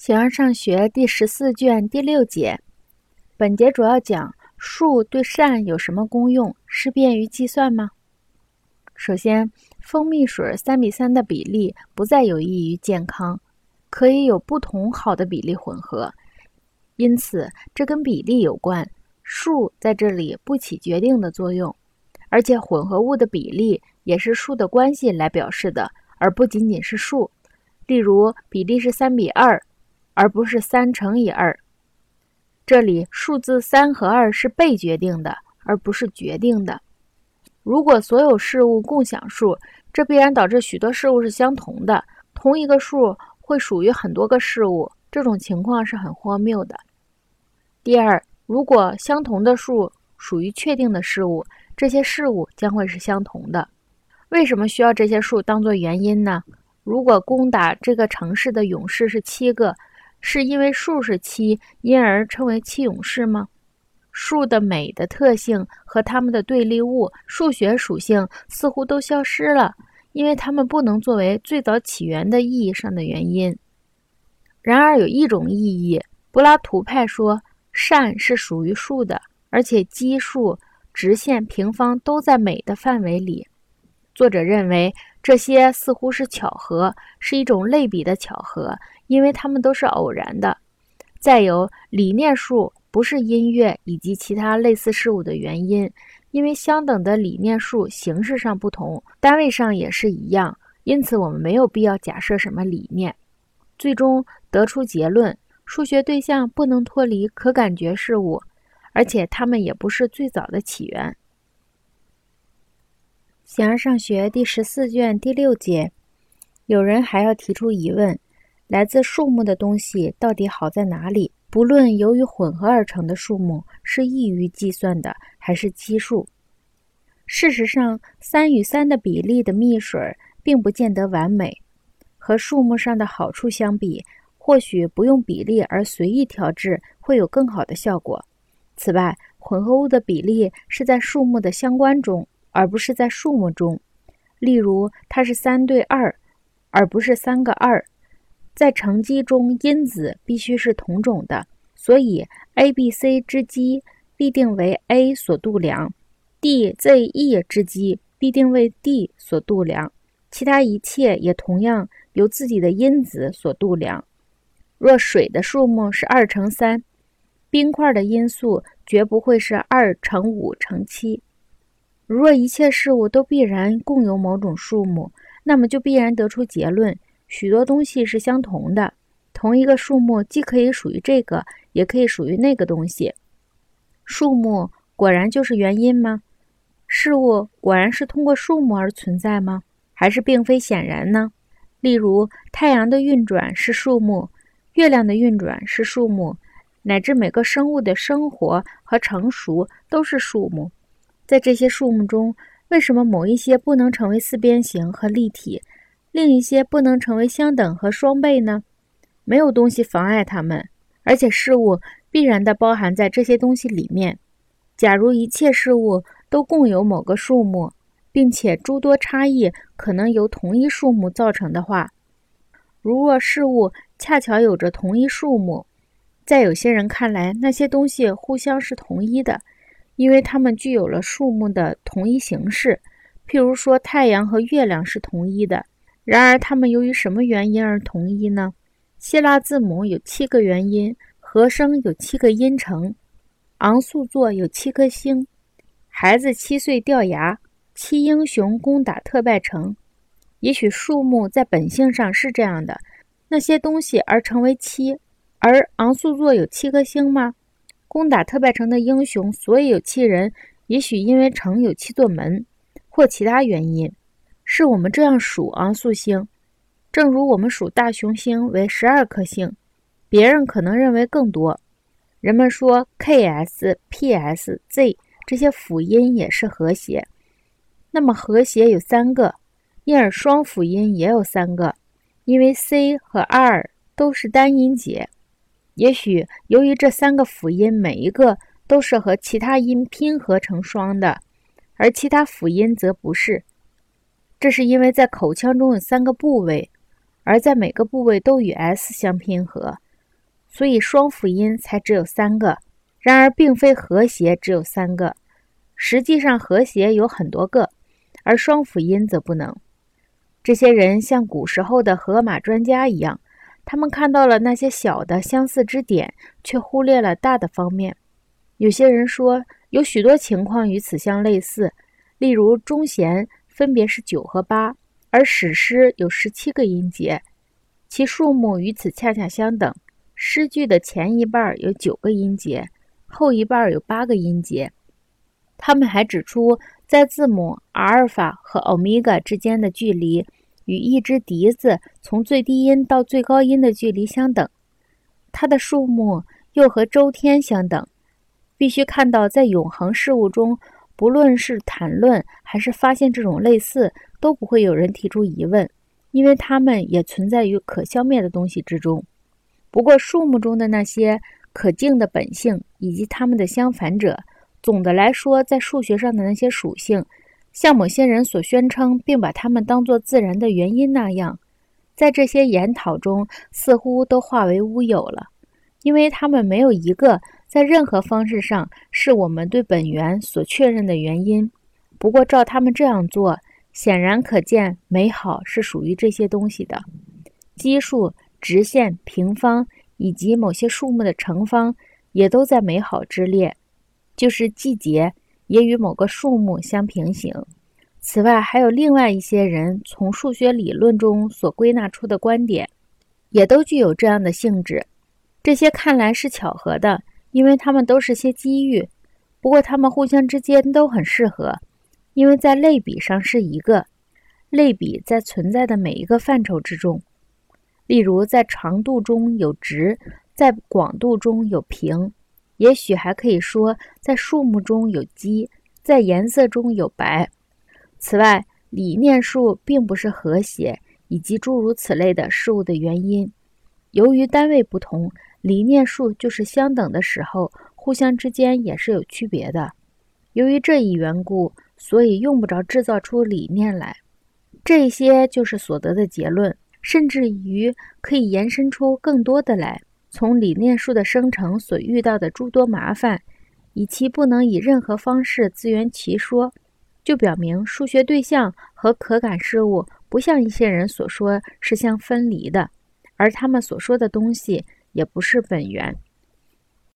形而上学第十四卷第六节，本节主要讲数对善有什么功用，是便于计算吗？首先，蜂蜜水三比三的比例不再有益于健康，可以有不同好的比例混合，因此这跟比例有关。数在这里不起决定的作用，而且混合物的比例也是数的关系来表示的，而不仅仅是数。例如，比例是三比二。而不是三乘以二。这里数字三和二是被决定的，而不是决定的。如果所有事物共享数，这必然导致许多事物是相同的。同一个数会属于很多个事物，这种情况是很荒谬的。第二，如果相同的数属于确定的事物，这些事物将会是相同的。为什么需要这些数当做原因呢？如果攻打这个城市的勇士是七个。是因为数是七，因而称为七勇士吗？数的美的特性和它们的对立物数学属性似乎都消失了，因为它们不能作为最早起源的意义上的原因。然而有一种意义，柏拉图派说善是属于数的，而且奇数、直线、平方都在美的范围里。作者认为这些似乎是巧合，是一种类比的巧合。因为它们都是偶然的，再有理念数不是音乐以及其他类似事物的原因，因为相等的理念数形式上不同，单位上也是一样，因此我们没有必要假设什么理念。最终得出结论：数学对象不能脱离可感觉事物，而且它们也不是最早的起源。形而上学第十四卷第六节，有人还要提出疑问。来自树木的东西到底好在哪里？不论由于混合而成的数目是易于计算的，还是奇数。事实上，三与三的比例的蜜水并不见得完美。和数目上的好处相比，或许不用比例而随意调制会有更好的效果。此外，混合物的比例是在数目的相关中，而不是在数目中。例如，它是三对二，而不是三个二。在乘积中，因子必须是同种的，所以 a、b、c 之积必定为 a 所度量，d、z、e 之积必定为 d 所度量，其他一切也同样由自己的因子所度量。若水的数目是二乘三，冰块的因素绝不会是二乘五乘七。如若一切事物都必然共有某种数目，那么就必然得出结论。许多东西是相同的，同一个数目既可以属于这个，也可以属于那个东西。数目果然就是原因吗？事物果然是通过数目而存在吗？还是并非显然呢？例如，太阳的运转是数目，月亮的运转是数目，乃至每个生物的生活和成熟都是数目。在这些数目中，为什么某一些不能成为四边形和立体？另一些不能成为相等和双倍呢？没有东西妨碍它们，而且事物必然的包含在这些东西里面。假如一切事物都共有某个数目，并且诸多差异可能由同一数目造成的话，如若事物恰巧有着同一数目，在有些人看来，那些东西互相是同一的，因为它们具有了数目的同一形式。譬如说，太阳和月亮是同一的。然而，他们由于什么原因而同一呢？希腊字母有七个元音，和声有七个音程，昂宿座有七颗星，孩子七岁掉牙，七英雄攻打特拜城。也许数目在本性上是这样的，那些东西而成为七。而昂宿座有七颗星吗？攻打特拜城的英雄所以有七人，也许因为城有七座门，或其他原因。是我们这样数昂宿星，正如我们数大熊星为十二颗星，别人可能认为更多。人们说 K、S、P、S、Z 这些辅音也是和谐，那么和谐有三个，因而双辅音也有三个，因为 C 和 R 都是单音节。也许由于这三个辅音每一个都是和其他音拼合成双的，而其他辅音则不是。这是因为在口腔中有三个部位，而在每个部位都与 s 相拼合，所以双辅音才只有三个。然而，并非和谐只有三个，实际上和谐有很多个，而双辅音则不能。这些人像古时候的河马专家一样，他们看到了那些小的相似之点，却忽略了大的方面。有些人说，有许多情况与此相类似，例如中弦分别是九和八，而史诗有十七个音节，其数目与此恰恰相等。诗句的前一半有九个音节。后一半有八个音节。他们还指出，在字母阿尔法和欧米伽之间的距离，与一只笛子从最低音到最高音的距离相等。它的数目又和周天相等。必须看到，在永恒事物中，不论是谈论还是发现这种类似，都不会有人提出疑问，因为它们也存在于可消灭的东西之中。不过，数目中的那些。可敬的本性以及它们的相反者，总的来说，在数学上的那些属性，像某些人所宣称并把它们当作自然的原因那样，在这些研讨中似乎都化为乌有了，因为他们没有一个在任何方式上是我们对本源所确认的原因。不过，照他们这样做，显然可见美好是属于这些东西的：奇数、直线、平方。以及某些数目的乘方也都在美好之列，就是季节也与某个数目相平行。此外，还有另外一些人从数学理论中所归纳出的观点，也都具有这样的性质。这些看来是巧合的，因为它们都是些机遇。不过，它们互相之间都很适合，因为在类比上是一个类比，在存在的每一个范畴之中。例如，在长度中有直，在广度中有平，也许还可以说，在数目中有奇，在颜色中有白。此外，理念数并不是和谐以及诸如此类的事物的原因。由于单位不同，理念数就是相等的时候，互相之间也是有区别的。由于这一缘故，所以用不着制造出理念来。这些就是所得的结论。甚至于可以延伸出更多的来。从理念数的生成所遇到的诸多麻烦，以其不能以任何方式自圆其说，就表明数学对象和可感事物不像一些人所说是相分离的，而他们所说的东西也不是本源。